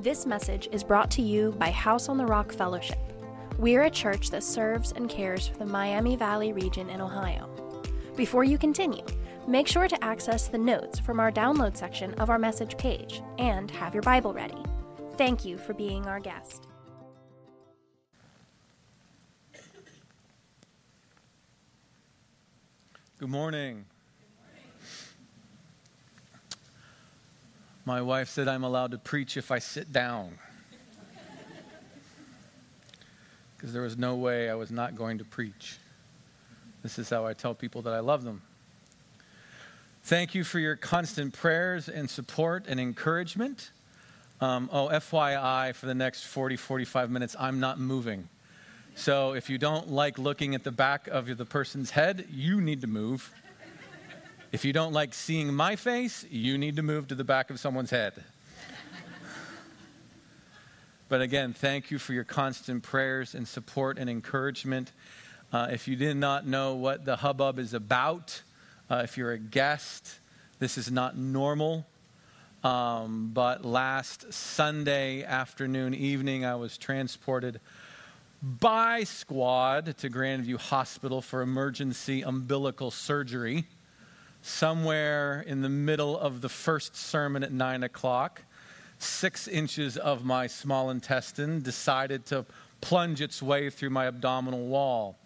This message is brought to you by House on the Rock Fellowship. We're a church that serves and cares for the Miami Valley region in Ohio. Before you continue, make sure to access the notes from our download section of our message page and have your Bible ready. Thank you for being our guest. Good morning. My wife said I'm allowed to preach if I sit down. Because there was no way I was not going to preach. This is how I tell people that I love them. Thank you for your constant prayers and support and encouragement. Um, oh, FYI, for the next 40, 45 minutes, I'm not moving. So if you don't like looking at the back of the person's head, you need to move. If you don't like seeing my face, you need to move to the back of someone's head. but again, thank you for your constant prayers and support and encouragement. Uh, if you did not know what the hubbub is about, uh, if you're a guest, this is not normal. Um, but last Sunday afternoon, evening, I was transported by squad to Grandview Hospital for emergency umbilical surgery somewhere in the middle of the first sermon at 9 o'clock, six inches of my small intestine decided to plunge its way through my abdominal wall.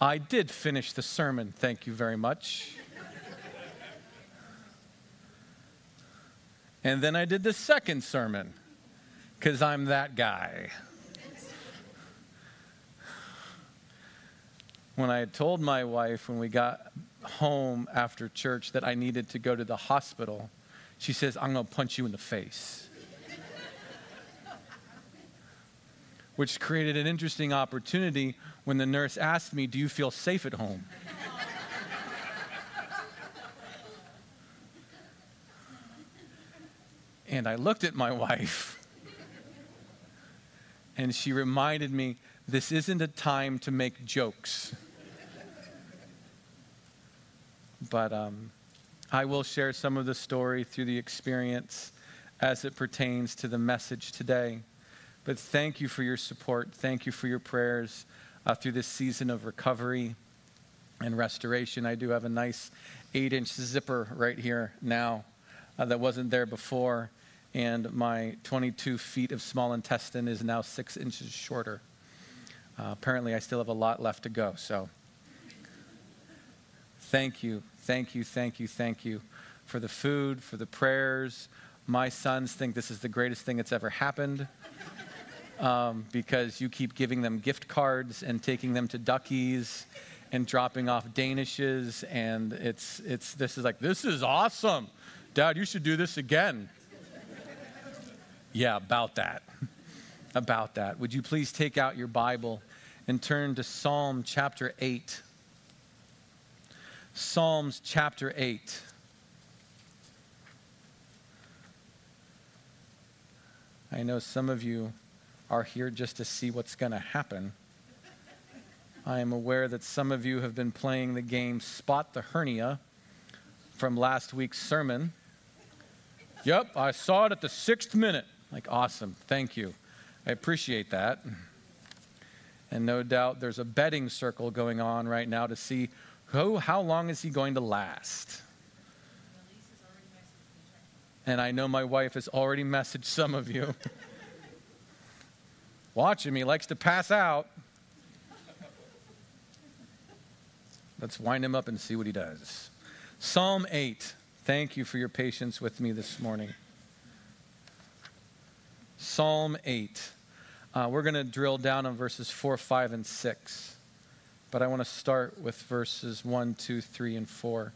I did finish the sermon, thank you very much. and then I did the second sermon, because I'm that guy. When I had told my wife when we got home after church that I needed to go to the hospital, she says, I'm going to punch you in the face. Which created an interesting opportunity when the nurse asked me, Do you feel safe at home? and I looked at my wife, and she reminded me, This isn't a time to make jokes. But um, I will share some of the story through the experience as it pertains to the message today. But thank you for your support. Thank you for your prayers uh, through this season of recovery and restoration. I do have a nice eight inch zipper right here now uh, that wasn't there before. And my 22 feet of small intestine is now six inches shorter. Uh, apparently, I still have a lot left to go. So, thank you Thank you, thank you, thank you for the food, for the prayers. My sons think this is the greatest thing that's ever happened um, because you keep giving them gift cards and taking them to Duckies and dropping off Danishes. And it's, it's, this is like, this is awesome. Dad, you should do this again. yeah, about that. about that. Would you please take out your Bible and turn to Psalm chapter 8? Psalms chapter 8. I know some of you are here just to see what's going to happen. I am aware that some of you have been playing the game Spot the Hernia from last week's sermon. Yep, I saw it at the sixth minute. Like, awesome. Thank you. I appreciate that. And no doubt there's a betting circle going on right now to see who, how long is he going to last? And I know my wife has already messaged some of you. Watch him, he likes to pass out. Let's wind him up and see what he does. Psalm 8. Thank you for your patience with me this morning. Psalm 8. Uh, we're going to drill down on verses 4, 5, and 6 but I want to start with verses 1, 2, 3, and 4.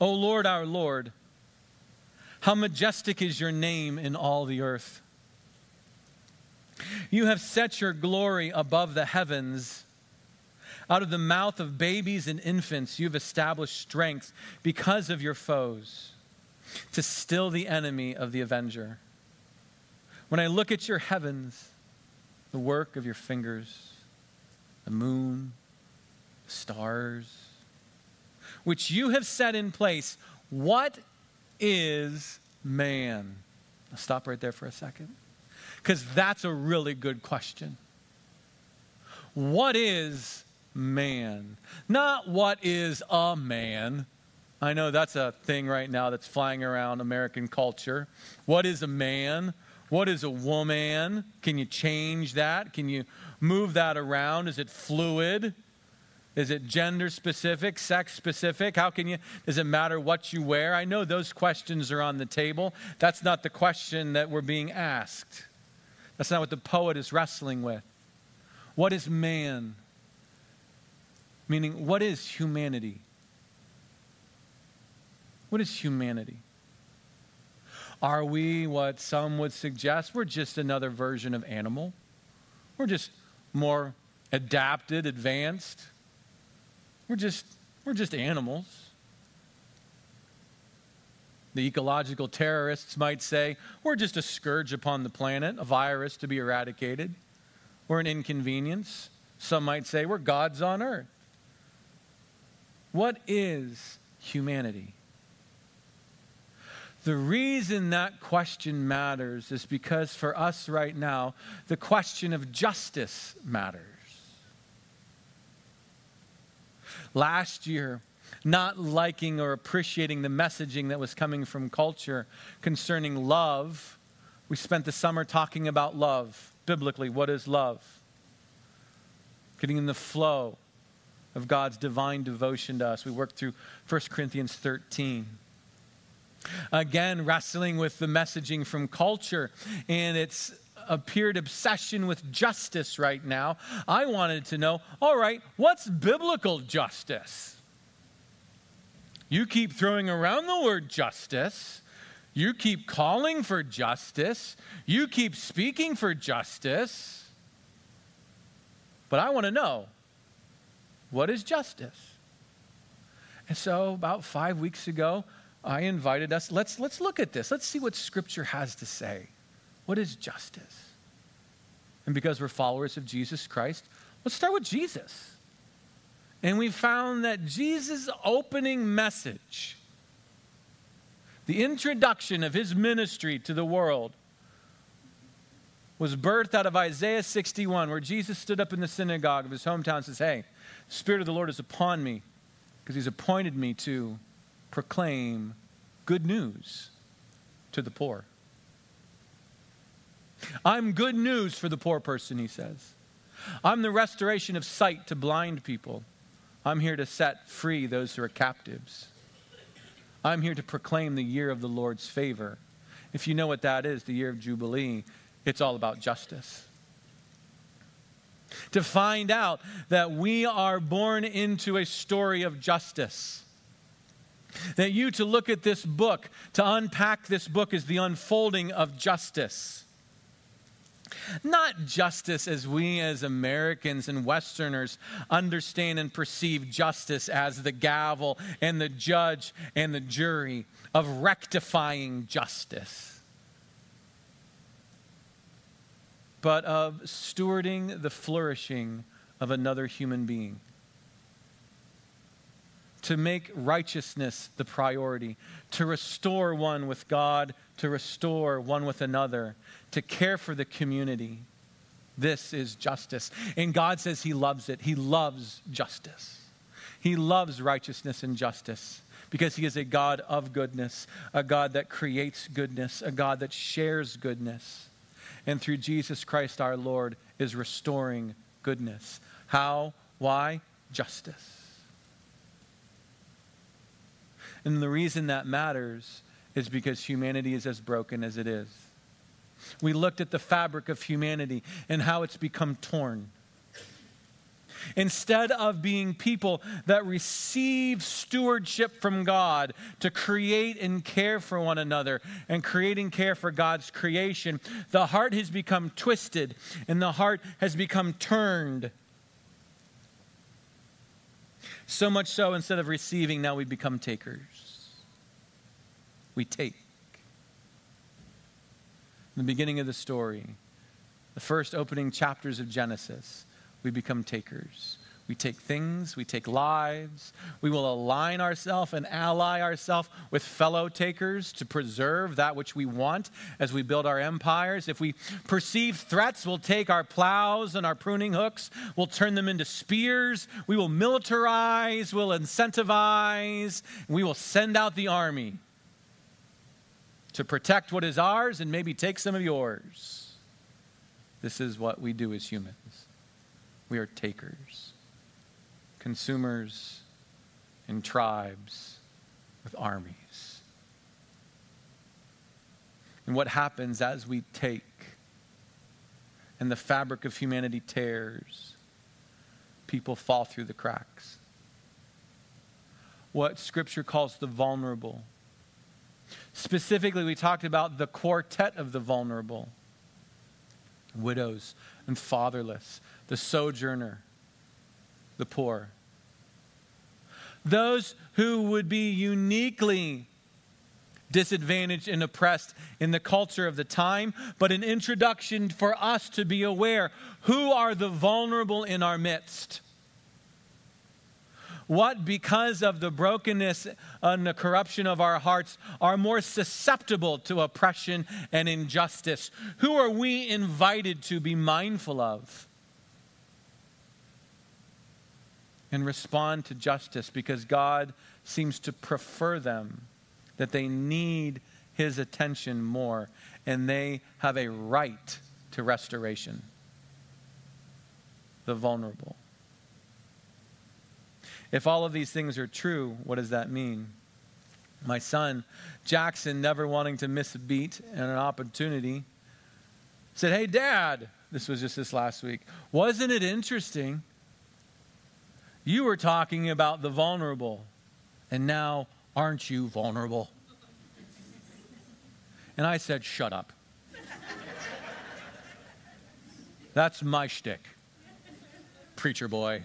O Lord, our Lord, how majestic is your name in all the earth. You have set your glory above the heavens. Out of the mouth of babies and infants, you've established strength because of your foes to still the enemy of the avenger. When I look at your heavens, the work of your fingers, the moon, the stars, which you have set in place. What is man I'll stop right there for a second. Because that's a really good question. What is man? Not what is a man. I know that's a thing right now that's flying around American culture. What is a man? What is a woman? Can you change that? Can you move that around? Is it fluid? Is it gender specific, sex specific? How can you, does it matter what you wear? I know those questions are on the table. That's not the question that we're being asked. That's not what the poet is wrestling with. What is man? Meaning, what is humanity? What is humanity? Are we what some would suggest? We're just another version of animal. We're just more adapted, advanced. We're just, we're just animals. The ecological terrorists might say, we're just a scourge upon the planet, a virus to be eradicated. We're an inconvenience. Some might say, we're gods on earth. What is humanity? The reason that question matters is because for us right now, the question of justice matters. Last year, not liking or appreciating the messaging that was coming from culture concerning love, we spent the summer talking about love. Biblically, what is love? Getting in the flow of God's divine devotion to us. We worked through 1 Corinthians 13. Again, wrestling with the messaging from culture and its appeared obsession with justice right now. I wanted to know all right, what's biblical justice? You keep throwing around the word justice. You keep calling for justice. You keep speaking for justice. But I want to know what is justice? And so, about five weeks ago, I invited us, let's, let's look at this. Let's see what Scripture has to say. What is justice? And because we're followers of Jesus Christ, let's start with Jesus. And we found that Jesus' opening message, the introduction of his ministry to the world, was birthed out of Isaiah 61, where Jesus stood up in the synagogue of his hometown and says, Hey, the Spirit of the Lord is upon me because he's appointed me to proclaim good news to the poor. I'm good news for the poor person, he says. I'm the restoration of sight to blind people. I'm here to set free those who are captives. I'm here to proclaim the year of the Lord's favor. If you know what that is, the year of Jubilee, it's all about justice. To find out that we are born into a story of justice. That you to look at this book, to unpack this book, is the unfolding of justice. Not justice as we as Americans and Westerners understand and perceive justice as the gavel and the judge and the jury of rectifying justice but of stewarding the flourishing of another human being. To make righteousness the priority, to restore one with God, to restore one with another, to care for the community. This is justice. And God says He loves it. He loves justice. He loves righteousness and justice because He is a God of goodness, a God that creates goodness, a God that shares goodness and through Jesus Christ our Lord is restoring goodness. How? Why? Justice. And the reason that matters is because humanity is as broken as it is. We looked at the fabric of humanity and how it's become torn. Instead of being people that receive stewardship from God to create and care for one another and create and care for God's creation, the heart has become twisted and the heart has become turned. So much so, instead of receiving, now we become takers. We take. In the beginning of the story, the first opening chapters of Genesis, we become takers. We take things, we take lives. We will align ourselves and ally ourselves with fellow takers to preserve that which we want as we build our empires. If we perceive threats, we'll take our plows and our pruning hooks, we'll turn them into spears. We will militarize, we'll incentivize, we will send out the army to protect what is ours and maybe take some of yours. This is what we do as humans. We are takers consumers and tribes with armies. And what happens as we take and the fabric of humanity tears, people fall through the cracks. What Scripture calls the vulnerable. Specifically, we talked about the quartet of the vulnerable widows and fatherless, the sojourner, the poor those who would be uniquely disadvantaged and oppressed in the culture of the time, but an introduction for us to be aware who are the vulnerable in our midst. What, because of the brokenness and the corruption of our hearts, are more susceptible to oppression and injustice? Who are we invited to be mindful of? and respond to justice because God seems to prefer them, that they need His attention more, and they have a right to restoration. The vulnerable. If all of these things are true, what does that mean? My son, Jackson, never wanting to miss a beat and an opportunity, said, Hey, Dad, this was just this last week, wasn't it interesting? You were talking about the vulnerable, and now aren't you vulnerable? And I said, Shut up. That's my shtick, preacher boy.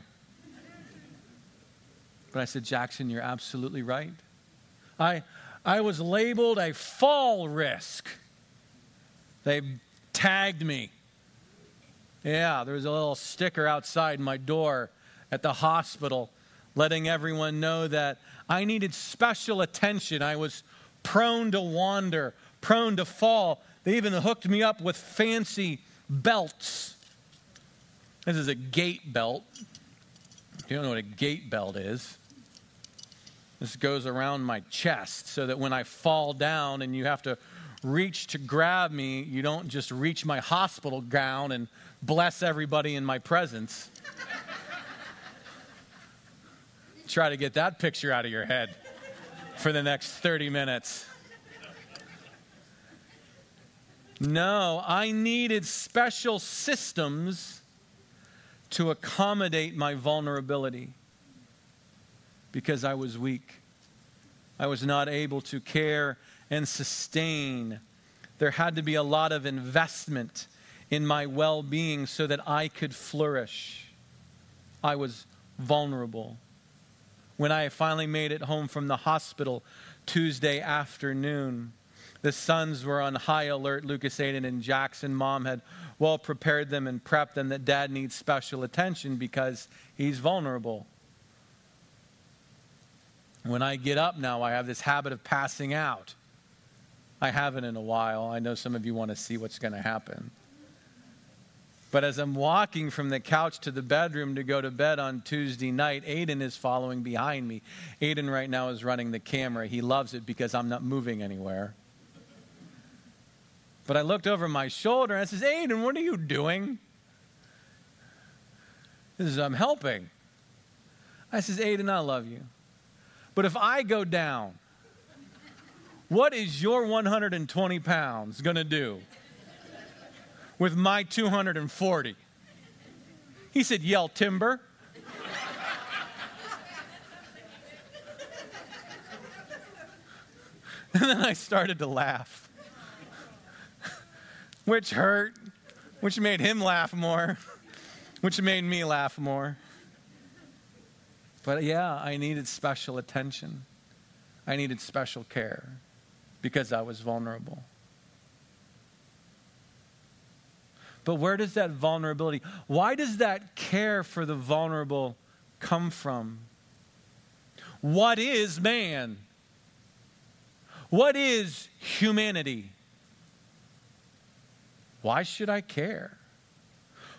But I said, Jackson, you're absolutely right. I, I was labeled a fall risk. They tagged me. Yeah, there was a little sticker outside my door at the hospital, letting everyone know that I needed special attention. I was prone to wander, prone to fall. They even hooked me up with fancy belts. This is a gait belt. You don't know what a gait belt is. This goes around my chest so that when I fall down and you have to reach to grab me, you don't just reach my hospital gown and bless everybody in my presence. Try to get that picture out of your head for the next 30 minutes. No, I needed special systems to accommodate my vulnerability because I was weak. I was not able to care and sustain. There had to be a lot of investment in my well being so that I could flourish. I was vulnerable when I finally made it home from the hospital Tuesday afternoon. The sons were on high alert. Lucas, Aiden, and Jackson. Mom had well prepared them and prepped them that dad needs special attention because he's vulnerable. When I get up now, I have this habit of passing out. I haven't in a while. I know some of you want to see what's going to happen. But as I'm walking from the couch to the bedroom to go to bed on Tuesday night, Aiden is following behind me. Aiden right now is running the camera. He loves it because I'm not moving anywhere. But I looked over my shoulder and I says, Aiden, what are you doing? He says, I'm helping. I says, Aiden, I love you. But if I go down, what is your 120 pounds going to do? with my 240. He said, Yell timber. and then I started to laugh, which hurt, which made him laugh more, which made me laugh more. But yeah, I needed special attention. I needed special care because I was vulnerable. But where does that vulnerability, why does that care for the vulnerable come from? What is man? What is humanity? Why should I care?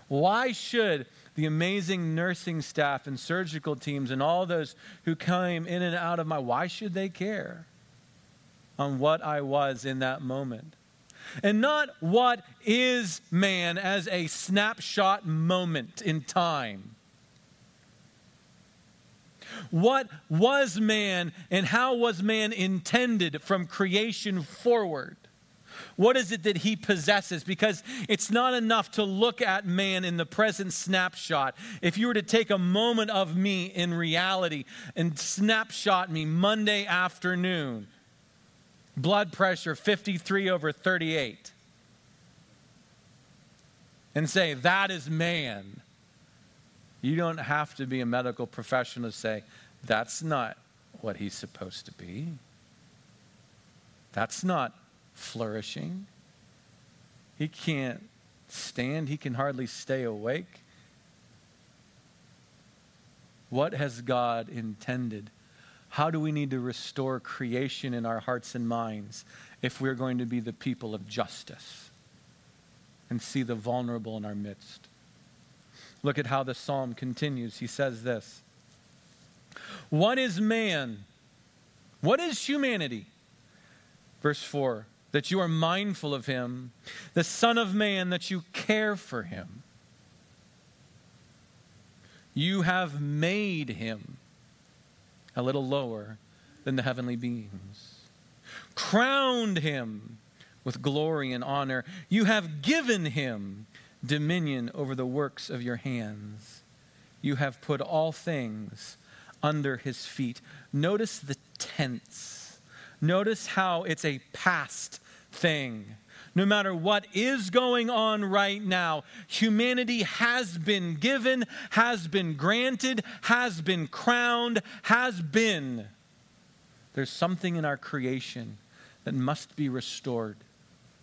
Why should the amazing nursing staff and surgical teams and all those who came in and out of my, why should they care on what I was in that moment? And not what is man as a snapshot moment in time. What was man and how was man intended from creation forward? What is it that he possesses? Because it's not enough to look at man in the present snapshot. If you were to take a moment of me in reality and snapshot me Monday afternoon, blood pressure 53 over 38, and say, that is man. You don't have to be a medical professional to say, that's not what he's supposed to be. That's not flourishing. He can't stand, he can hardly stay awake. What has God intended? How do we need to restore creation in our hearts and minds if we're going to be the people of justice and see the vulnerable in our midst? Look at how the psalm continues. He says this What is man? What is humanity? Verse 4 that you are mindful of him, the Son of Man, that you care for him. You have made him a little lower than the heavenly beings, crowned him with glory and honor. You have given him dominion over the works of your hands. You have put all things under his feet. Notice the tense. Notice how it's a past thing. No matter what is going on right now, humanity has been given, has been granted, has been crowned, has been. There's something in our creation that must be restored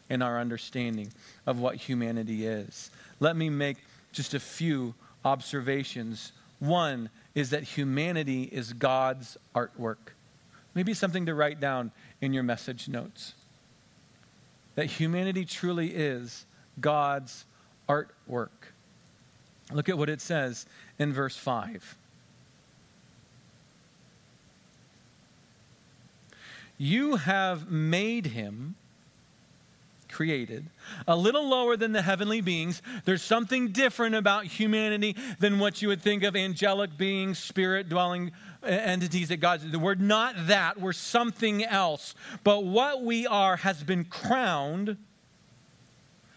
in our understanding of what humanity is. Let me make just a few observations. One is that humanity is God's artwork. Maybe something to write down in your message notes that humanity truly is God's artwork. Look at what it says in verse 5. You have made him created, a little lower than the heavenly beings. There's something different about humanity than what you would think of angelic beings, spirit dwelling uh, entities that God, we're not that, we're something else. But what we are has been crowned.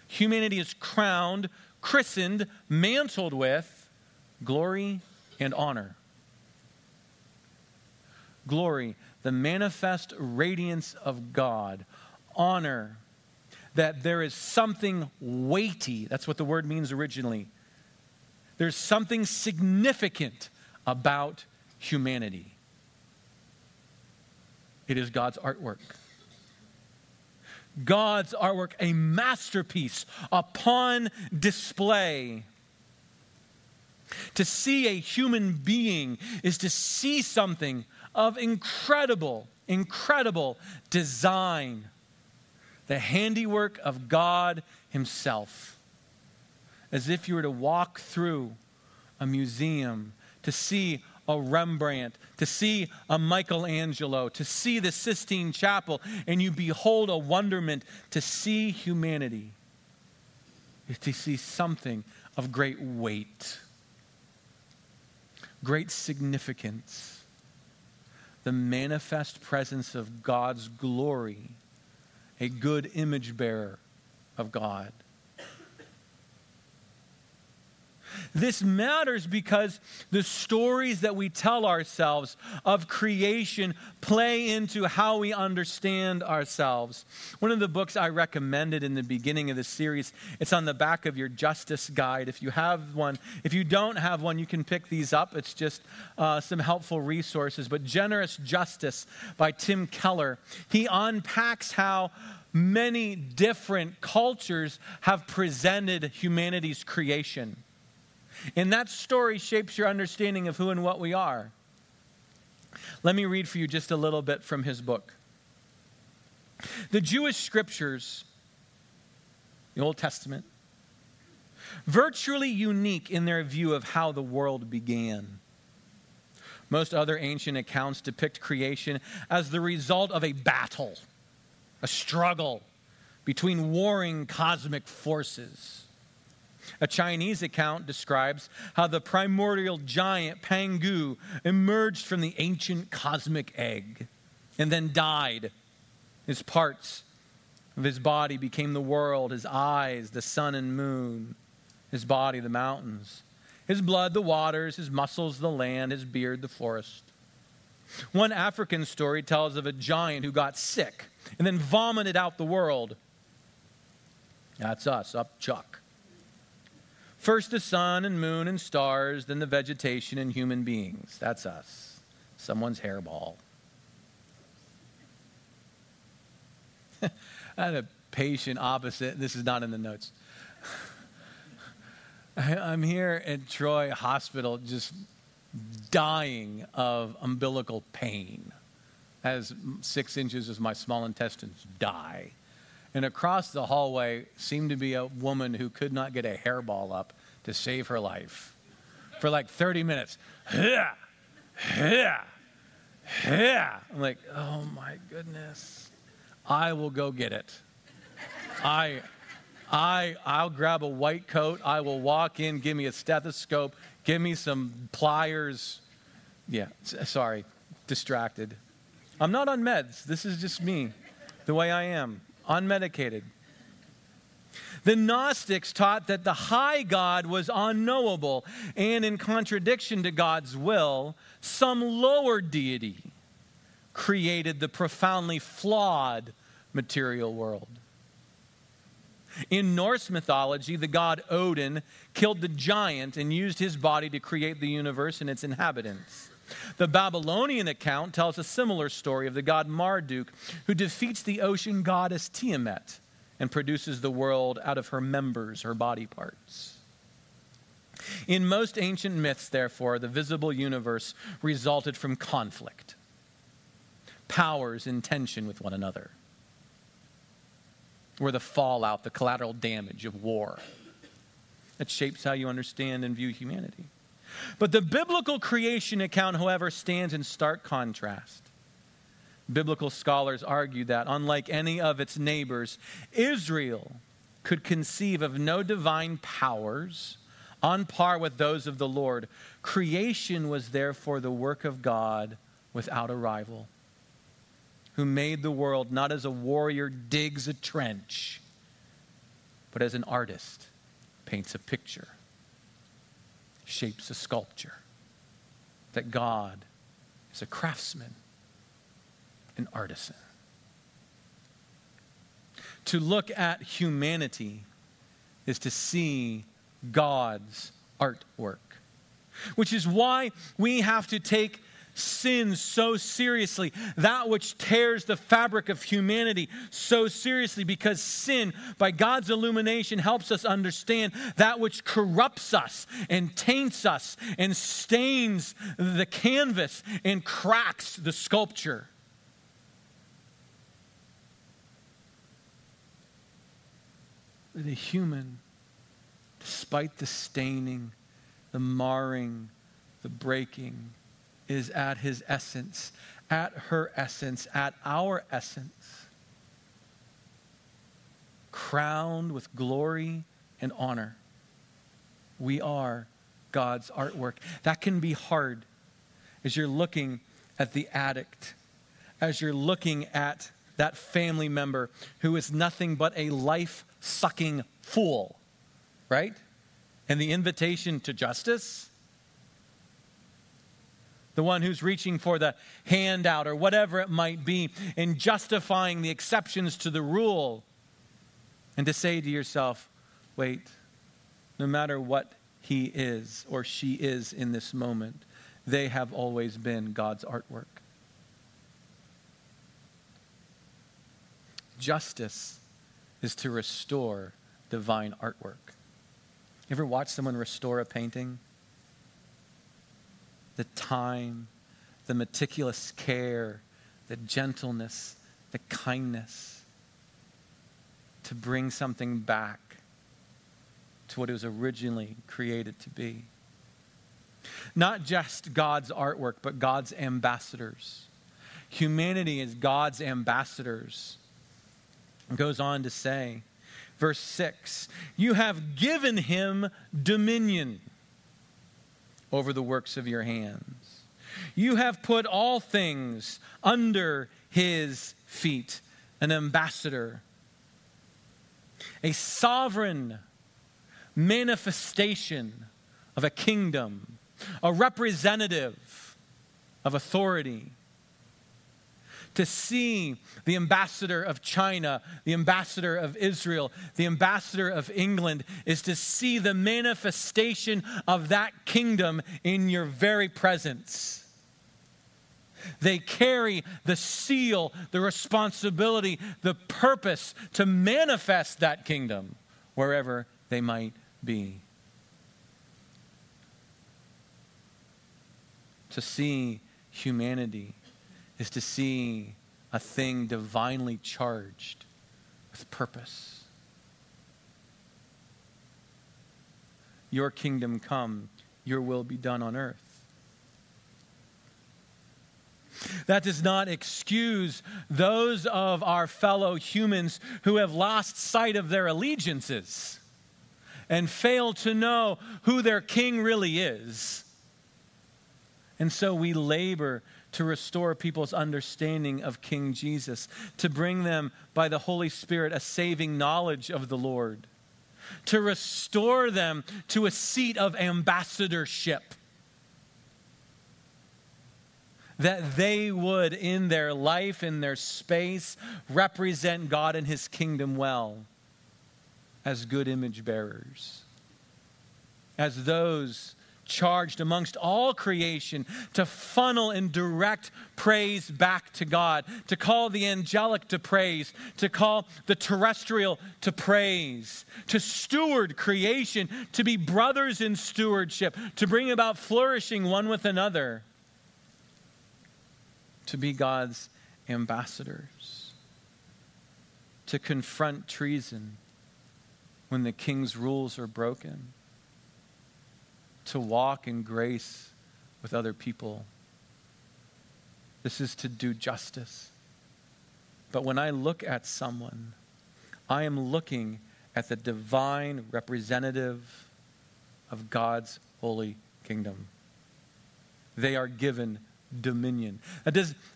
Humanity is crowned, christened, mantled with glory and honor. Glory, the manifest radiance of God. Honor, that there is something weighty. That's what the word means originally. There's something significant about humanity. It is God's artwork. God's artwork, a masterpiece upon display. To see a human being is to see something of incredible, incredible design. The handiwork of God Himself. As if you were to walk through a museum to see a Rembrandt, to see a Michelangelo, to see the Sistine Chapel, and you behold a wonderment to see humanity, to see something of great weight, great significance, the manifest presence of God's glory, a good image bearer of God. This matters because the stories that we tell ourselves of creation play into how we understand ourselves. One of the books I recommended in the beginning of the series, it's on the back of your justice guide. If you have one, if you don't have one, you can pick these up. It's just uh, some helpful resources. But Generous Justice by Tim Keller, he unpacks how many different cultures have presented humanity's creation. And that story shapes your understanding of who and what we are. Let me read for you just a little bit from his book. The Jewish scriptures, the Old Testament, virtually unique in their view of how the world began. Most other ancient accounts depict creation as the result of a battle, a struggle between warring cosmic forces. A Chinese account describes how the primordial giant Pangu emerged from the ancient cosmic egg and then died. His parts of his body became the world, his eyes, the sun and moon, his body, the mountains, his blood, the waters, his muscles, the land, his beard, the forest. One African story tells of a giant who got sick and then vomited out the world. That's us, up Chuck. First the sun and moon and stars, then the vegetation and human beings. That's us. Someone's hairball. I had a patient opposite. This is not in the notes. I'm here at Troy Hospital just dying of umbilical pain as six inches of my small intestines die. And across the hallway seemed to be a woman who could not get a hairball up to save her life for like 30 minutes. Yeah, yeah, yeah. I'm like, oh my goodness. I will go get it. I, I, I'll grab a white coat. I will walk in, give me a stethoscope, give me some pliers. Yeah, sorry, distracted. I'm not on meds. This is just me, the way I am unmedicated. The Gnostics taught that the high God was unknowable, and in contradiction to God's will, some lower deity created the profoundly flawed material world. In Norse mythology, the god Odin killed the giant and used his body to create the universe and its inhabitants. The Babylonian account tells a similar story of the god Marduk, who defeats the ocean goddess Tiamat and produces the world out of her members, her body parts. In most ancient myths, therefore, the visible universe resulted from conflict, powers in tension with one another, were the fallout, the collateral damage of war. That shapes how you understand and view humanity. But the biblical creation account, however, stands in stark contrast. Biblical scholars argue that, unlike any of its neighbors, Israel could conceive of no divine powers on par with those of the Lord. Creation was therefore the work of God without a rival, who made the world not as a warrior digs a trench, but as an artist paints a picture shapes a sculpture. That God is a craftsman, an artisan. To look at humanity is to see God's artwork, which is why we have to take sin so seriously, that which tears the fabric of humanity so seriously, because sin, by God's illumination, helps us understand that which corrupts us and taints us and stains the canvas and cracks the sculpture. The human, despite the staining, the marring, the breaking, is at his essence, at her essence, at our essence, crowned with glory and honor. We are God's artwork. That can be hard as you're looking at the addict, as you're looking at that family member who is nothing but a life sucking fool, right? And the invitation to justice the one who's reaching for the handout or whatever it might be, and justifying the exceptions to the rule. And to say to yourself, wait, no matter what he is or she is in this moment, they have always been God's artwork. Justice is to restore divine artwork. You ever watch someone restore a painting? The time, the meticulous care, the gentleness, the kindness to bring something back to what it was originally created to be. Not just God's artwork, but God's ambassadors. Humanity is God's ambassadors. It goes on to say, verse 6 You have given him dominion over the works of your hands. You have put all things under his feet, an ambassador, a sovereign manifestation of a kingdom, a representative of authority. To see the ambassador of China, the ambassador of Israel, the ambassador of England is to see the manifestation of that kingdom in your very presence. They carry the seal, the responsibility, the purpose to manifest that kingdom wherever they might be. To see humanity is to see a thing divinely charged with purpose. Your kingdom come, your will be done on earth. That does not excuse those of our fellow humans who have lost sight of their allegiances and fail to know who their king really is. And so we labor to restore people's understanding of King Jesus, to bring them by the Holy Spirit a saving knowledge of the Lord, to restore them to a seat of ambassadorship that they would, in their life, in their space, represent God and His kingdom well as good image bearers, as those charged amongst all creation to funnel and direct praise back to God, to call the angelic to praise, to call the terrestrial to praise, to steward creation, to be brothers in stewardship, to bring about flourishing one with another to be God's ambassadors, to confront treason when the king's rules are broken, to walk in grace with other people. This is to do justice. But when I look at someone, I am looking at the divine representative of God's holy kingdom. They are given dominion.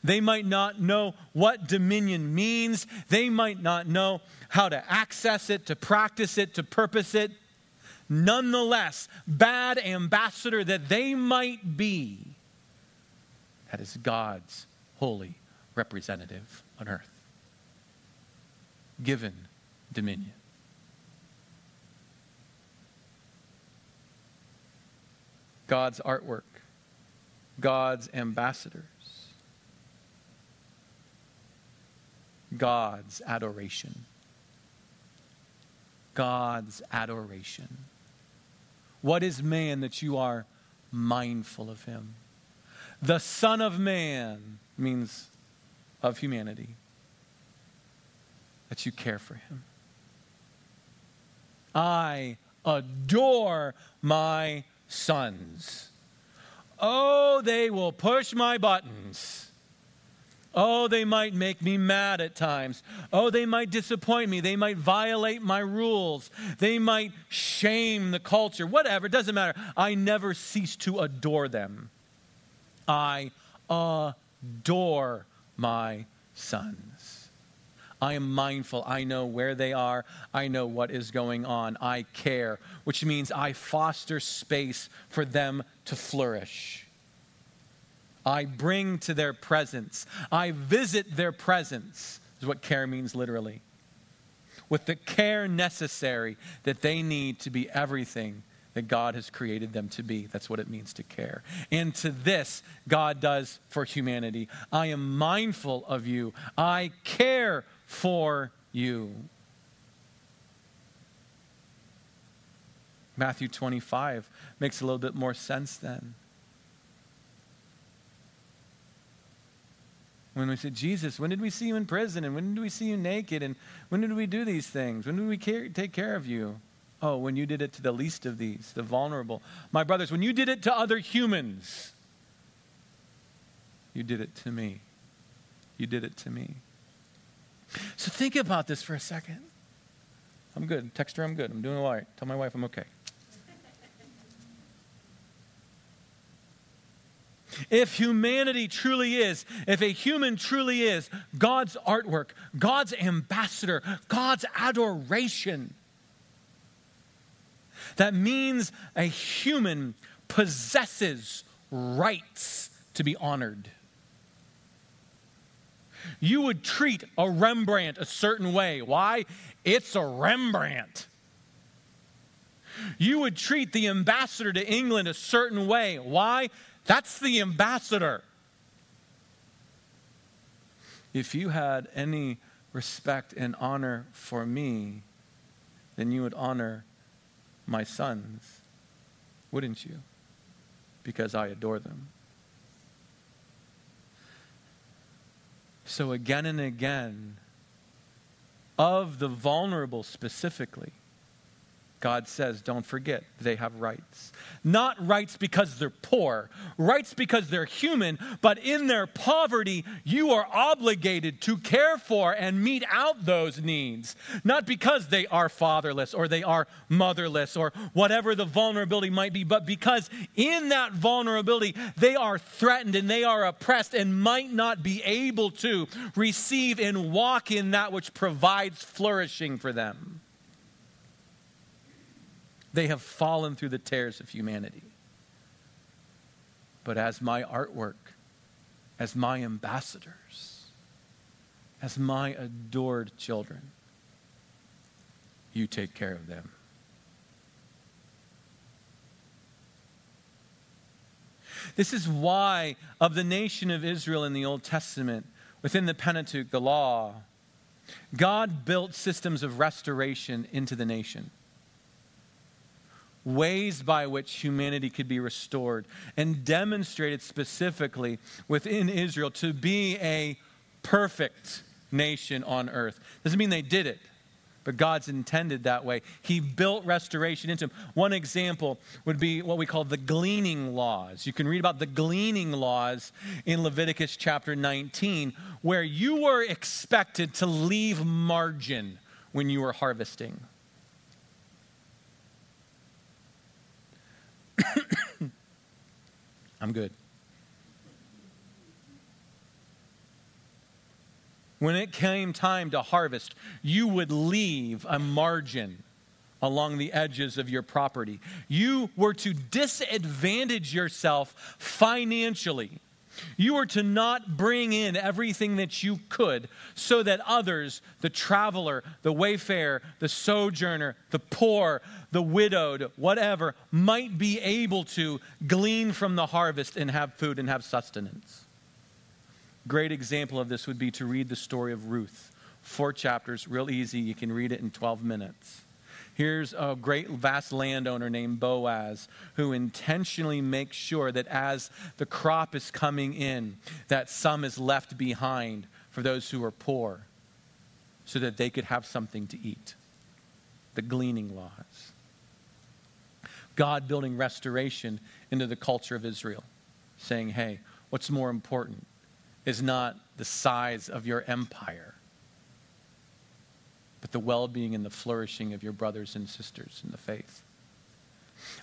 They might not know what dominion means. They might not know how to access it, to practice it, to purpose it. Nonetheless, bad ambassador that they might be, that is God's holy representative on earth. Given dominion. God's artwork God's ambassadors. God's adoration. God's adoration. What is man that you are mindful of him? The Son of Man means of humanity, that you care for him. I adore my sons. Oh, they will push my buttons. Oh, they might make me mad at times. Oh, they might disappoint me. They might violate my rules. They might shame the culture. Whatever, it doesn't matter. I never cease to adore them. I adore my sons. I am mindful. I know where they are. I know what is going on. I care, which means I foster space for them to flourish. I bring to their presence. I visit their presence, is what care means literally. With the care necessary that they need to be everything that God has created them to be. That's what it means to care. And to this, God does for humanity. I am mindful of you. I care for you. Matthew 25 makes a little bit more sense then. When we said, Jesus, when did we see you in prison? And when did we see you naked? And when did we do these things? When did we care, take care of you? Oh, when you did it to the least of these, the vulnerable. My brothers, when you did it to other humans, you did it to me. You did it to me. So think about this for a second. I'm good. Text her, I'm good. I'm doing all right. Tell my wife I'm okay. If humanity truly is, if a human truly is God's artwork, God's ambassador, God's adoration, that means a human possesses rights to be honored. You would treat a Rembrandt a certain way. Why? It's a Rembrandt. You would treat the ambassador to England a certain way. Why? That's the ambassador. If you had any respect and honor for me, then you would honor my sons, wouldn't you? Because I adore them. So, again and again, of the vulnerable specifically, God says, don't forget, they have rights. Not rights because they're poor, rights because they're human, but in their poverty, you are obligated to care for and meet out those needs. Not because they are fatherless or they are motherless or whatever the vulnerability might be, but because in that vulnerability, they are threatened and they are oppressed and might not be able to receive and walk in that which provides flourishing for them. They have fallen through the tears of humanity. But as my artwork, as my ambassadors, as my adored children, you take care of them. This is why, of the nation of Israel in the Old Testament, within the Pentateuch, the law, God built systems of restoration into the nation ways by which humanity could be restored and demonstrated specifically within Israel to be a perfect nation on earth. Doesn't mean they did it, but God's intended that way. He built restoration into them. One example would be what we call the gleaning laws. You can read about the gleaning laws in Leviticus chapter 19, where you were expected to leave margin when you were harvesting. I'm good. When it came time to harvest, you would leave a margin along the edges of your property. You were to disadvantage yourself financially you are to not bring in everything that you could so that others, the traveler, the wayfarer, the sojourner, the poor, the widowed, whatever, might be able to glean from the harvest and have food and have sustenance. Great example of this would be to read the story of Ruth. Four chapters, real easy. You can read it in 12 minutes. Here's a great, vast landowner named Boaz who intentionally makes sure that as the crop is coming in, that some is left behind for those who are poor so that they could have something to eat. The gleaning laws. God building restoration into the culture of Israel, saying, hey, what's more important is not the size of your empire but the well being and the flourishing of your brothers and sisters in the faith.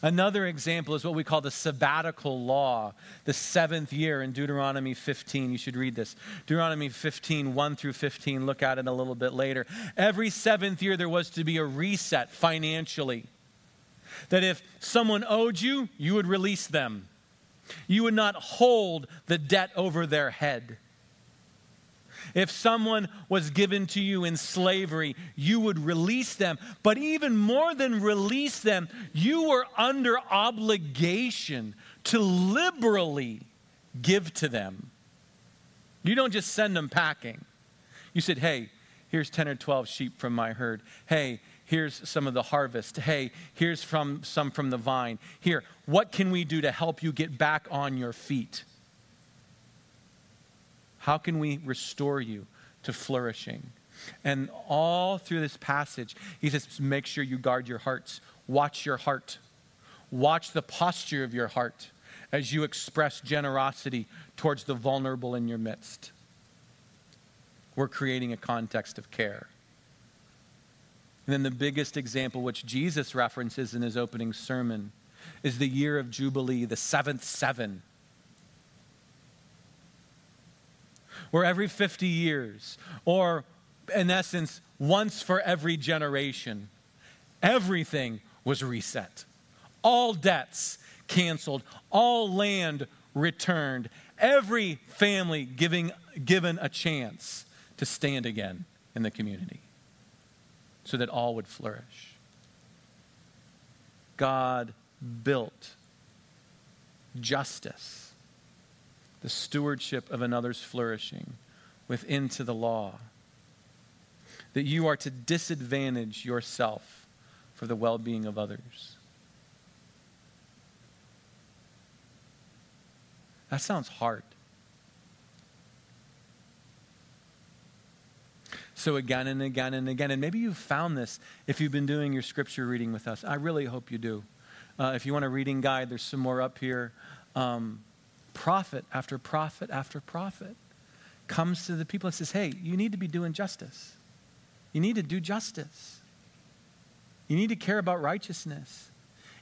Another example is what we call the sabbatical law, the seventh year in Deuteronomy 15. You should read this. Deuteronomy 15, 1 through 15. Look at it a little bit later. Every seventh year, there was to be a reset financially. That if someone owed you, you would release them. You would not hold the debt over their head. If someone was given to you in slavery, you would release them. But even more than release them, you were under obligation to liberally give to them. You don't just send them packing. You said, hey, here's 10 or 12 sheep from my herd. Hey, here's some of the harvest. Hey, here's from some from the vine. Here, what can we do to help you get back on your feet? How can we restore you to flourishing? And all through this passage, he says, make sure you guard your hearts. Watch your heart. Watch the posture of your heart as you express generosity towards the vulnerable in your midst. We're creating a context of care. And then the biggest example, which Jesus references in his opening sermon, is the year of Jubilee, the seventh seven. Where every 50 years, or in essence, once for every generation, everything was reset. All debts canceled, all land returned, every family giving, given a chance to stand again in the community so that all would flourish. God built justice, the stewardship of another's flourishing, within to the law. That you are to disadvantage yourself for the well being of others. That sounds hard. So, again and again and again, and maybe you've found this if you've been doing your scripture reading with us. I really hope you do. Uh, if you want a reading guide, there's some more up here. Um, prophet after prophet after prophet comes to the people and says, Hey, you need to be doing justice. You need to do justice. You need to care about righteousness.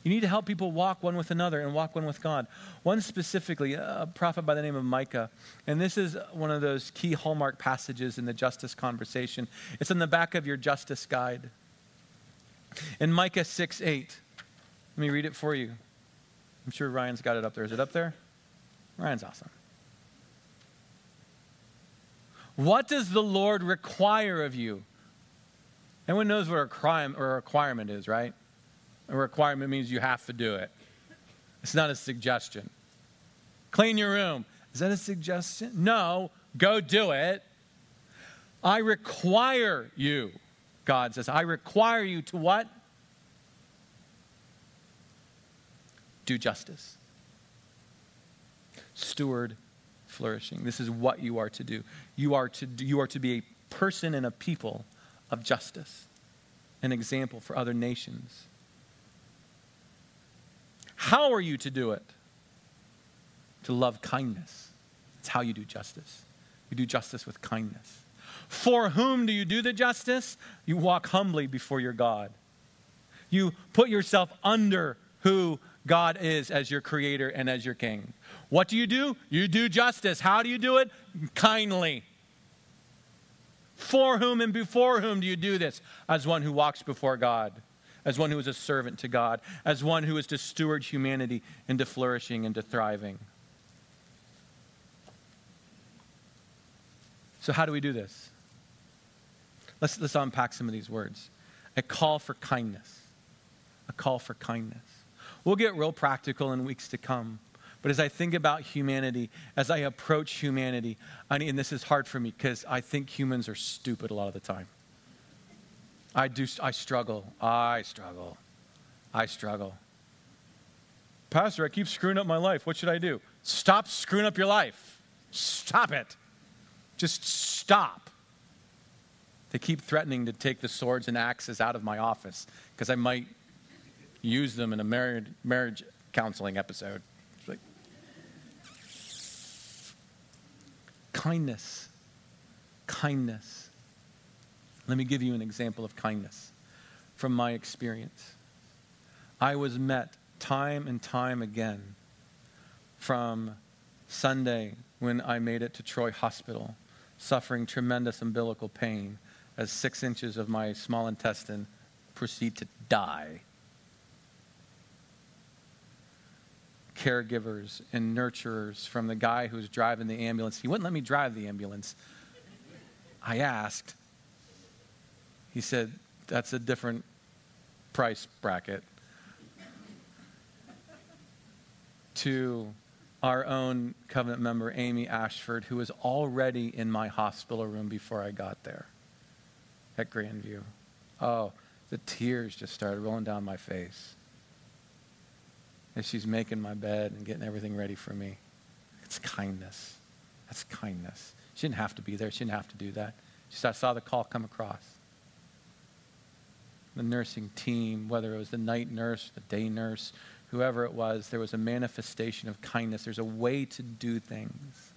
You need to help people walk one with another and walk one with God. One specifically, a prophet by the name of Micah. And this is one of those key hallmark passages in the justice conversation. It's on the back of your justice guide. In Micah 6 8, let me read it for you. I'm sure Ryan's got it up there. Is it up there? Ryan's awesome. What does the Lord require of you? Everyone knows what a crime or a requirement is, right? A requirement means you have to do it. It's not a suggestion. Clean your room. Is that a suggestion? No, go do it. I require you, God says. I require you to what? Do justice. Steward flourishing. This is what you are to do. You are to, you are to be a person and a people of justice, an example for other nations. How are you to do it? To love kindness. That's how you do justice. You do justice with kindness. For whom do you do the justice? You walk humbly before your God. You put yourself under who God is as your creator and as your king. What do you do? You do justice. How do you do it? Kindly. For whom and before whom do you do this? As one who walks before God as one who is a servant to God, as one who is to steward humanity into flourishing and to thriving. So, how do we do this? Let's, let's unpack some of these words. A call for kindness. A call for kindness. We'll get real practical in weeks to come. But as I think about humanity, as I approach humanity, I and this is hard for me because I think humans are stupid a lot of the time. I do. I struggle. I struggle. I struggle. Pastor, I keep screwing up my life. What should I do? Stop screwing up your life. Stop it. Just stop. They keep threatening to take the swords and axes out of my office because I might use them in a marriage, marriage counseling episode. Like, kindness. Kindness. Let me give you an example of kindness from my experience. I was met time and time again from Sunday when I made it to Troy Hospital, suffering tremendous umbilical pain as six inches of my small intestine proceed to die. Caregivers and nurturers from the guy who was driving the ambulance. He wouldn't let me drive the ambulance. I asked, he said, That's a different price bracket. to our own covenant member, Amy Ashford, who was already in my hospital room before I got there. at Grandview. Oh, the tears just started rolling down my face as she's making my bed and getting everything ready for me. It's kindness. That's kindness. She didn't have to be there. She didn't have to do that. Just I saw the call come across. The nursing team, whether it was the night nurse, the day nurse, whoever it was, there was a manifestation of kindness. There's a way to do things,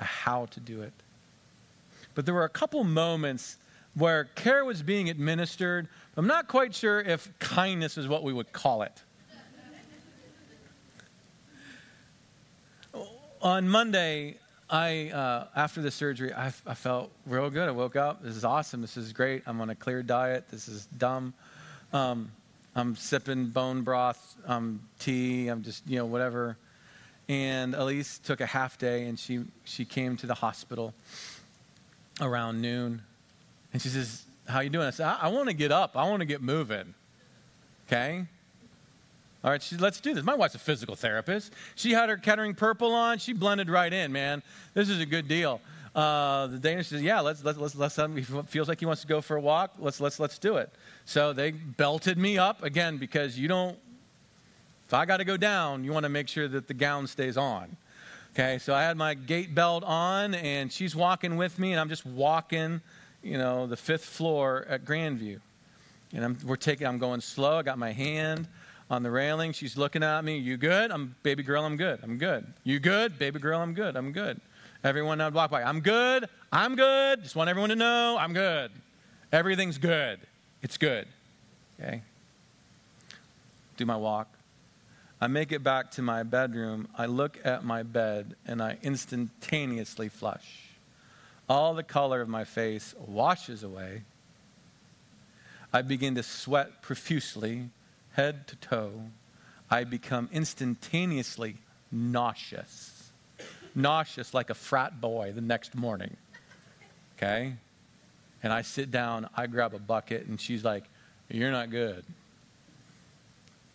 a how to do it. But there were a couple moments where care was being administered. I'm not quite sure if kindness is what we would call it. On Monday, I uh, after the surgery, I, I, felt real good. I woke up. This is awesome. This is great. I'm on a clear diet. This is dumb. Um, I'm sipping bone broth, um, tea. I'm just you know whatever. And Elise took a half day, and she she came to the hospital around noon, and she says, "How you doing?" I said, "I, I want to get up. I want to get moving." Okay. All right, she, let's do this. My wife's a physical therapist. She had her Kettering purple on. She blended right in, man. This is a good deal. Uh, the Danish says, "Yeah, let's let's let's let's." Um, he feels like he wants to go for a walk. Let's let's let's do it. So they belted me up again because you don't. If I got to go down, you want to make sure that the gown stays on. Okay, so I had my gait belt on, and she's walking with me, and I'm just walking, you know, the fifth floor at Grandview, and I'm, we're taking. I'm going slow. I got my hand on the railing. She's looking at me. You good? I'm baby girl. I'm good. I'm good. You good? Baby girl. I'm good. I'm good. Everyone I'd walk by. I'm good. I'm good. Just want everyone to know I'm good. Everything's good. It's good. Okay. Do my walk. I make it back to my bedroom. I look at my bed and I instantaneously flush. All the color of my face washes away. I begin to sweat profusely head to toe, I become instantaneously nauseous. nauseous like a frat boy the next morning. Okay? And I sit down, I grab a bucket, and she's like, You're not good.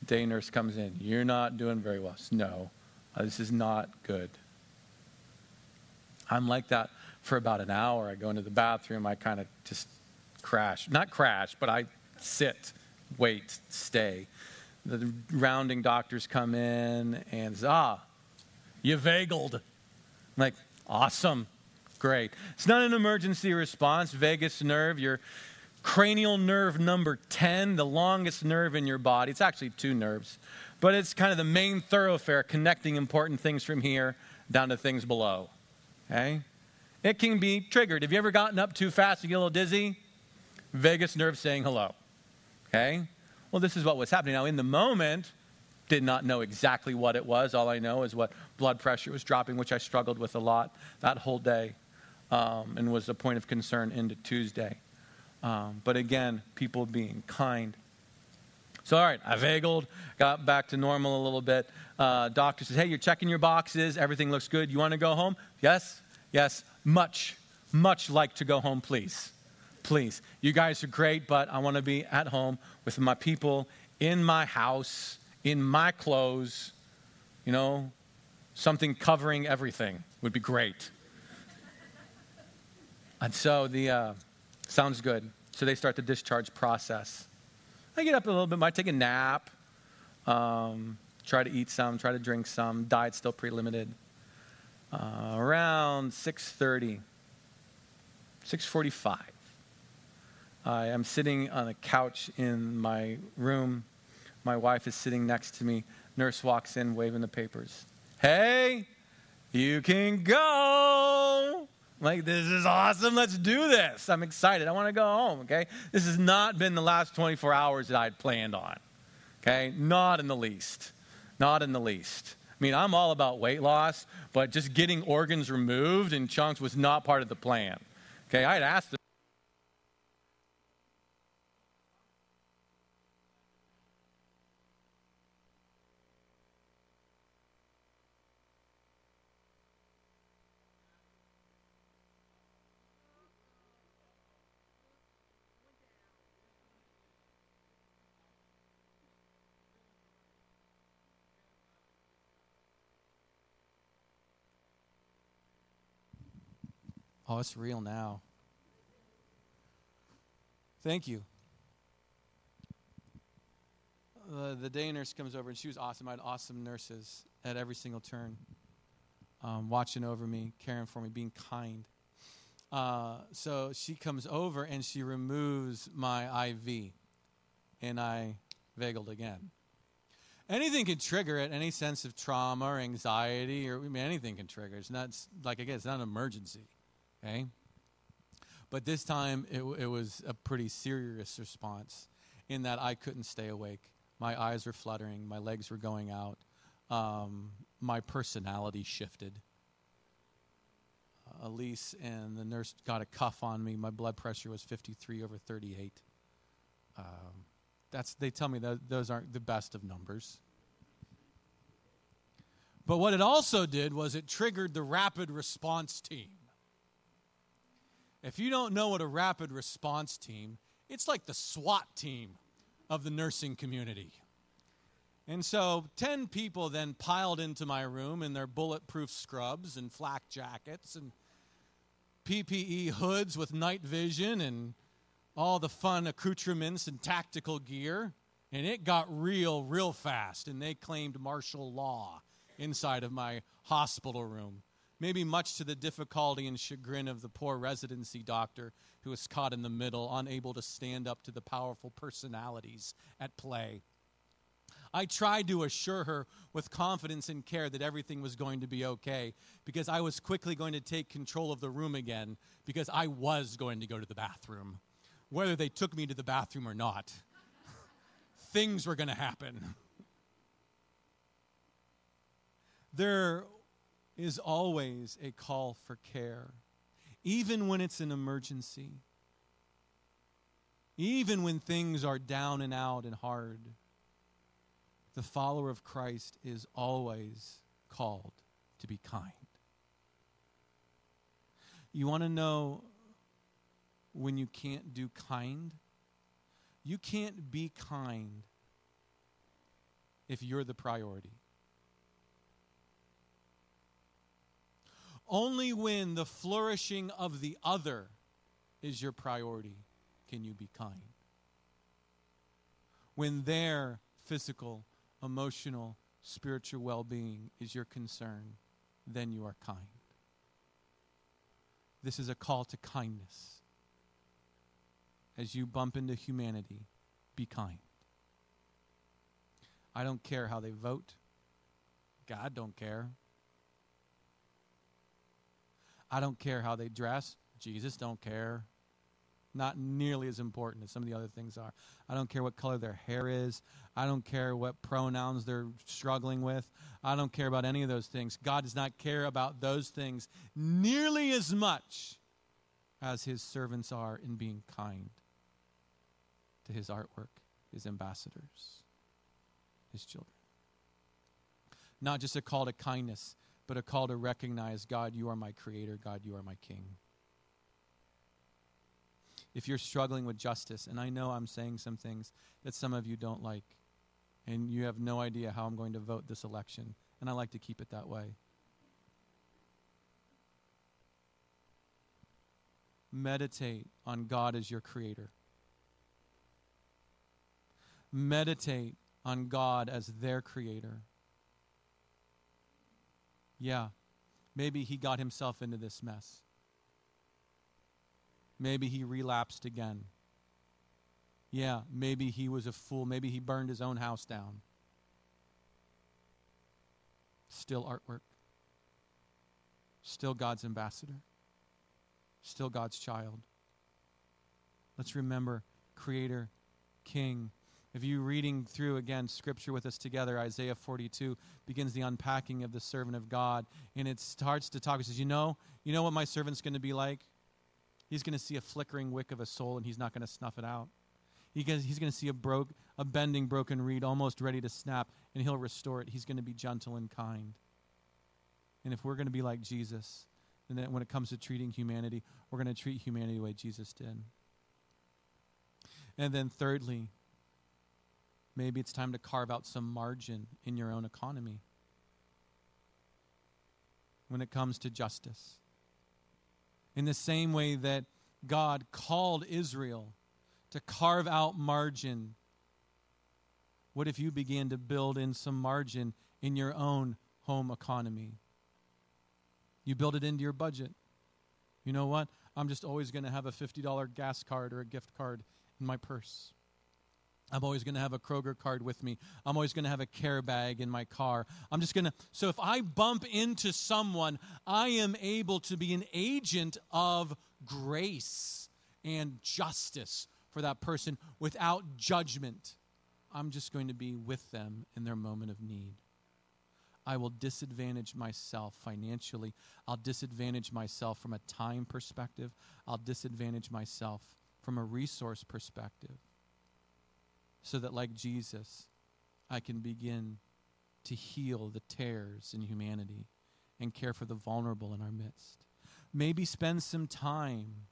Day nurse comes in, You're not doing very well. No, uh, this is not good. I'm like that for about an hour. I go into the bathroom, I kind of just crash. Not crash, but I sit wait, stay. The rounding doctors come in and ah, you vagaled. I'm like, awesome, great. It's not an emergency response. Vagus nerve, your cranial nerve number 10, the longest nerve in your body. It's actually two nerves, but it's kind of the main thoroughfare connecting important things from here down to things below. Okay? It can be triggered. Have you ever gotten up too fast and get a little dizzy? Vagus nerve saying hello. Okay? Well, this is what was happening. Now, in the moment, did not know exactly what it was. All I know is what blood pressure was dropping, which I struggled with a lot that whole day um, and was a point of concern into Tuesday. Um, but again, people being kind. So, all right, I vagaled, got back to normal a little bit. Uh, doctor says, hey, you're checking your boxes. Everything looks good. You want to go home? Yes, yes, much, much like to go home, please please. You guys are great, but I want to be at home with my people in my house, in my clothes. You know, something covering everything would be great. and so the uh, sounds good. So they start the discharge process. I get up a little bit, might take a nap, um, try to eat some, try to drink some. Diet's still pretty limited. Uh, around 6.30, 6.45, I am sitting on a couch in my room. My wife is sitting next to me. Nurse walks in waving the papers. Hey, you can go. Like, this is awesome. Let's do this. I'm excited. I want to go home, okay? This has not been the last 24 hours that I'd planned on, okay? Not in the least. Not in the least. I mean, I'm all about weight loss, but just getting organs removed in chunks was not part of the plan. Okay, I had asked Oh, it's real now. Thank you. Uh, the day nurse comes over, and she was awesome. I had awesome nurses at every single turn, um, watching over me, caring for me, being kind. Uh, so she comes over and she removes my IV, and I vagaled again. Anything can trigger it, any sense of trauma or anxiety, or I mean, anything can trigger. It. It's not like again, it's not an emergency, okay? But this time it, it was a pretty serious response in that I couldn't stay awake. My eyes were fluttering, my legs were going out, um, my personality shifted. Uh, Elise and the nurse got a cuff on me. My blood pressure was 53 over 38. Um, that's, they tell me that those aren't the best of numbers. But what it also did was it triggered the rapid response team. If you don't know what a rapid response team, it's like the SWAT team of the nursing community. And so 10 people then piled into my room in their bulletproof scrubs and flak jackets and PPE hoods with night vision and all the fun accoutrements and tactical gear. And it got real, real fast. And they claimed martial law inside of my hospital room. Maybe much to the difficulty and chagrin of the poor residency doctor who was caught in the middle, unable to stand up to the powerful personalities at play. I tried to assure her with confidence and care that everything was going to be okay because I was quickly going to take control of the room again because I was going to go to the bathroom whether they took me to the bathroom or not. Things were going to happen. There is always a call for care, even when it's an emergency, even when things are down and out and hard. The follower of Christ is always called to be kind. You want to know when you can't do kind. You can't be kind if you're the priority. Only when the flourishing of the other is your priority can you be kind. When their physical, emotional, spiritual well being is your concern, then you are kind. This is a call to kindness as you bump into humanity, be kind. I don't care how they vote. God don't care. I don't care how they dress. Jesus don't care. Not nearly as important as some of the other things are. I don't care what color their hair is. I don't care what pronouns they're struggling with. I don't care about any of those things. God does not care about those things nearly as much as his servants are in being kind to his artwork, his ambassadors, his children. Not just a call to kindness, but a call to recognize God, you are my creator, God, you are my king. If you're struggling with justice, and I know I'm saying some things that some of you don't like, and you have no idea how I'm going to vote this election, and I like to keep it that way. Meditate on God as your creator meditate on God as their creator. Yeah, maybe he got himself into this mess. Maybe he relapsed again. Yeah, maybe he was a fool. Maybe he burned his own house down. Still artwork. Still God's ambassador. Still God's child. Let's remember Creator, King, if you reading through again scripture with us together, Isaiah 42 begins the unpacking of the servant of God, and it starts to talk. It says, "You know, you know what my servant's going to be like. He's going to see a flickering wick of a soul, and he's not going to snuff it out. He he's going to see a broke, a bending, broken reed, almost ready to snap, and he'll restore it. He's going to be gentle and kind. And if we're going to be like Jesus, then when it comes to treating humanity, we're going to treat humanity the way Jesus did. And then thirdly, Maybe it's time to carve out some margin in your own economy when it comes to justice. In the same way that God called Israel to carve out margin. What if you began to build in some margin in your own home economy? You build it into your budget. You know what? I'm just always going to have a $50 gas card or a gift card in my purse. I'm always going to have a Kroger card with me. I'm always going to have a care bag in my car. I'm just going to. So if I bump into someone, I am able to be an agent of grace and justice for that person without judgment. I'm just going to be with them in their moment of need. I will disadvantage myself financially. I'll disadvantage myself from a time perspective. I'll disadvantage myself from a resource perspective so that, like Jesus, I can begin to heal the tears in humanity and care for the vulnerable in our midst. Maybe spend some time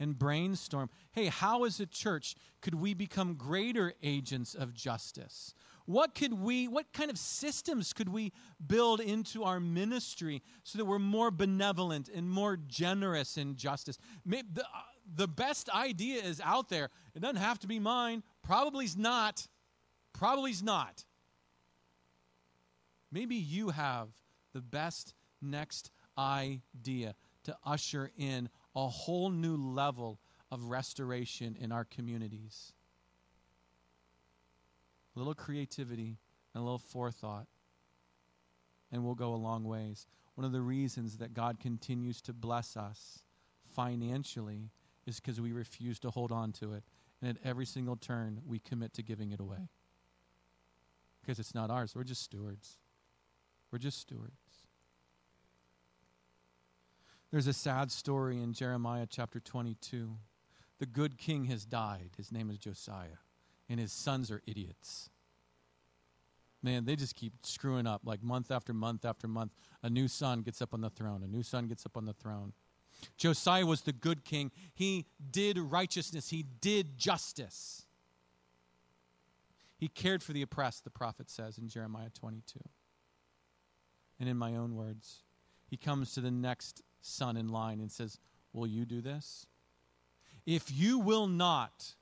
and brainstorm hey, how as a church could we become greater agents of justice? What could we, what kind of systems could we build into our ministry so that we're more benevolent and more generous in justice? Maybe the, uh, the best idea is out there. It doesn't have to be mine. Probably's not. Probably's not. Maybe you have the best next idea to usher in a whole new level of restoration in our communities. A little creativity and a little forethought, and we'll go a long ways. One of the reasons that God continues to bless us financially is because we refuse to hold on to it. And at every single turn, we commit to giving it away. Because it's not ours. We're just stewards. We're just stewards. There's a sad story in Jeremiah chapter 22. The good king has died. His name is Josiah. And his sons are idiots. Man, they just keep screwing up like month after month after month. A new son gets up on the throne. A new son gets up on the throne. Josiah was the good king. He did righteousness, he did justice. He cared for the oppressed, the prophet says in Jeremiah 22. And in my own words, he comes to the next son in line and says, Will you do this? If you will not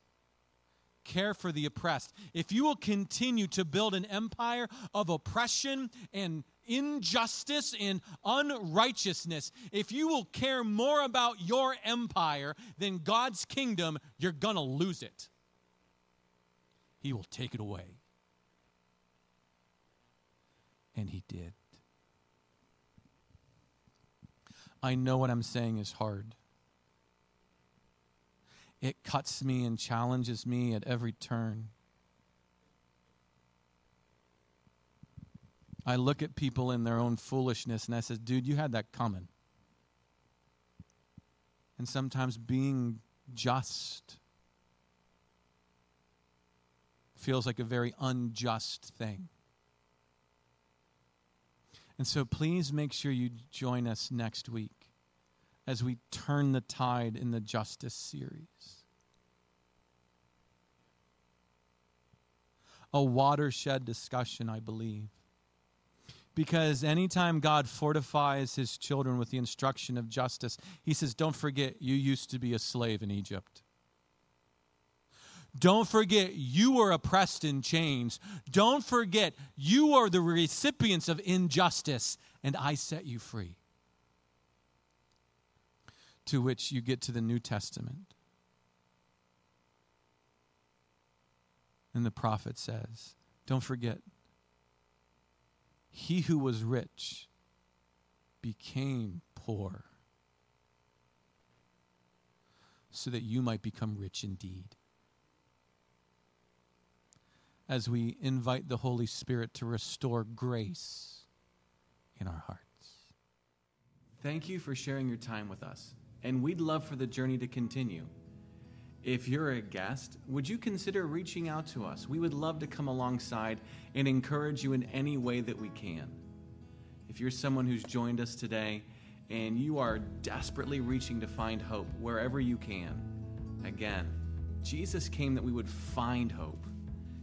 care for the oppressed, if you will continue to build an empire of oppression and injustice and unrighteousness, if you will care more about your empire than God's kingdom, you're going to lose it. He will take it away. And he did. I know what I'm saying is hard. It cuts me and challenges me at every turn. I look at people in their own foolishness and I say, dude, you had that coming. And sometimes being just feels like a very unjust thing. And so please make sure you join us next week as we turn the tide in the justice series. A watershed discussion, I believe. Because anytime God fortifies his children with the instruction of justice, he says, Don't forget, you used to be a slave in Egypt. Don't forget, you were oppressed in chains. Don't forget, you are the recipients of injustice, and I set you free. To which you get to the New Testament. And the prophet says, Don't forget, he who was rich became poor so that you might become rich indeed. As we invite the Holy Spirit to restore grace in our hearts. Thank you for sharing your time with us, and we'd love for the journey to continue. If you're a guest, would you consider reaching out to us? We would love to come alongside and encourage you in any way that we can. If you're someone who's joined us today and you are desperately reaching to find hope wherever you can, again, Jesus came that we would find hope.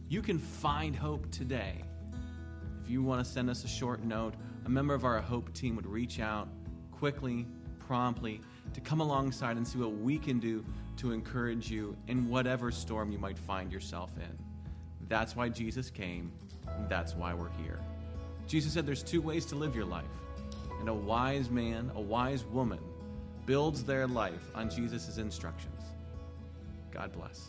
You can find hope today. If you want to send us a short note, a member of our Hope team would reach out quickly, promptly, to come alongside and see what we can do to encourage you in whatever storm you might find yourself in. That's why Jesus came, that's why we're here. Jesus said there's two ways to live your life, and a wise man, a wise woman, builds their life on Jesus' instructions. God bless.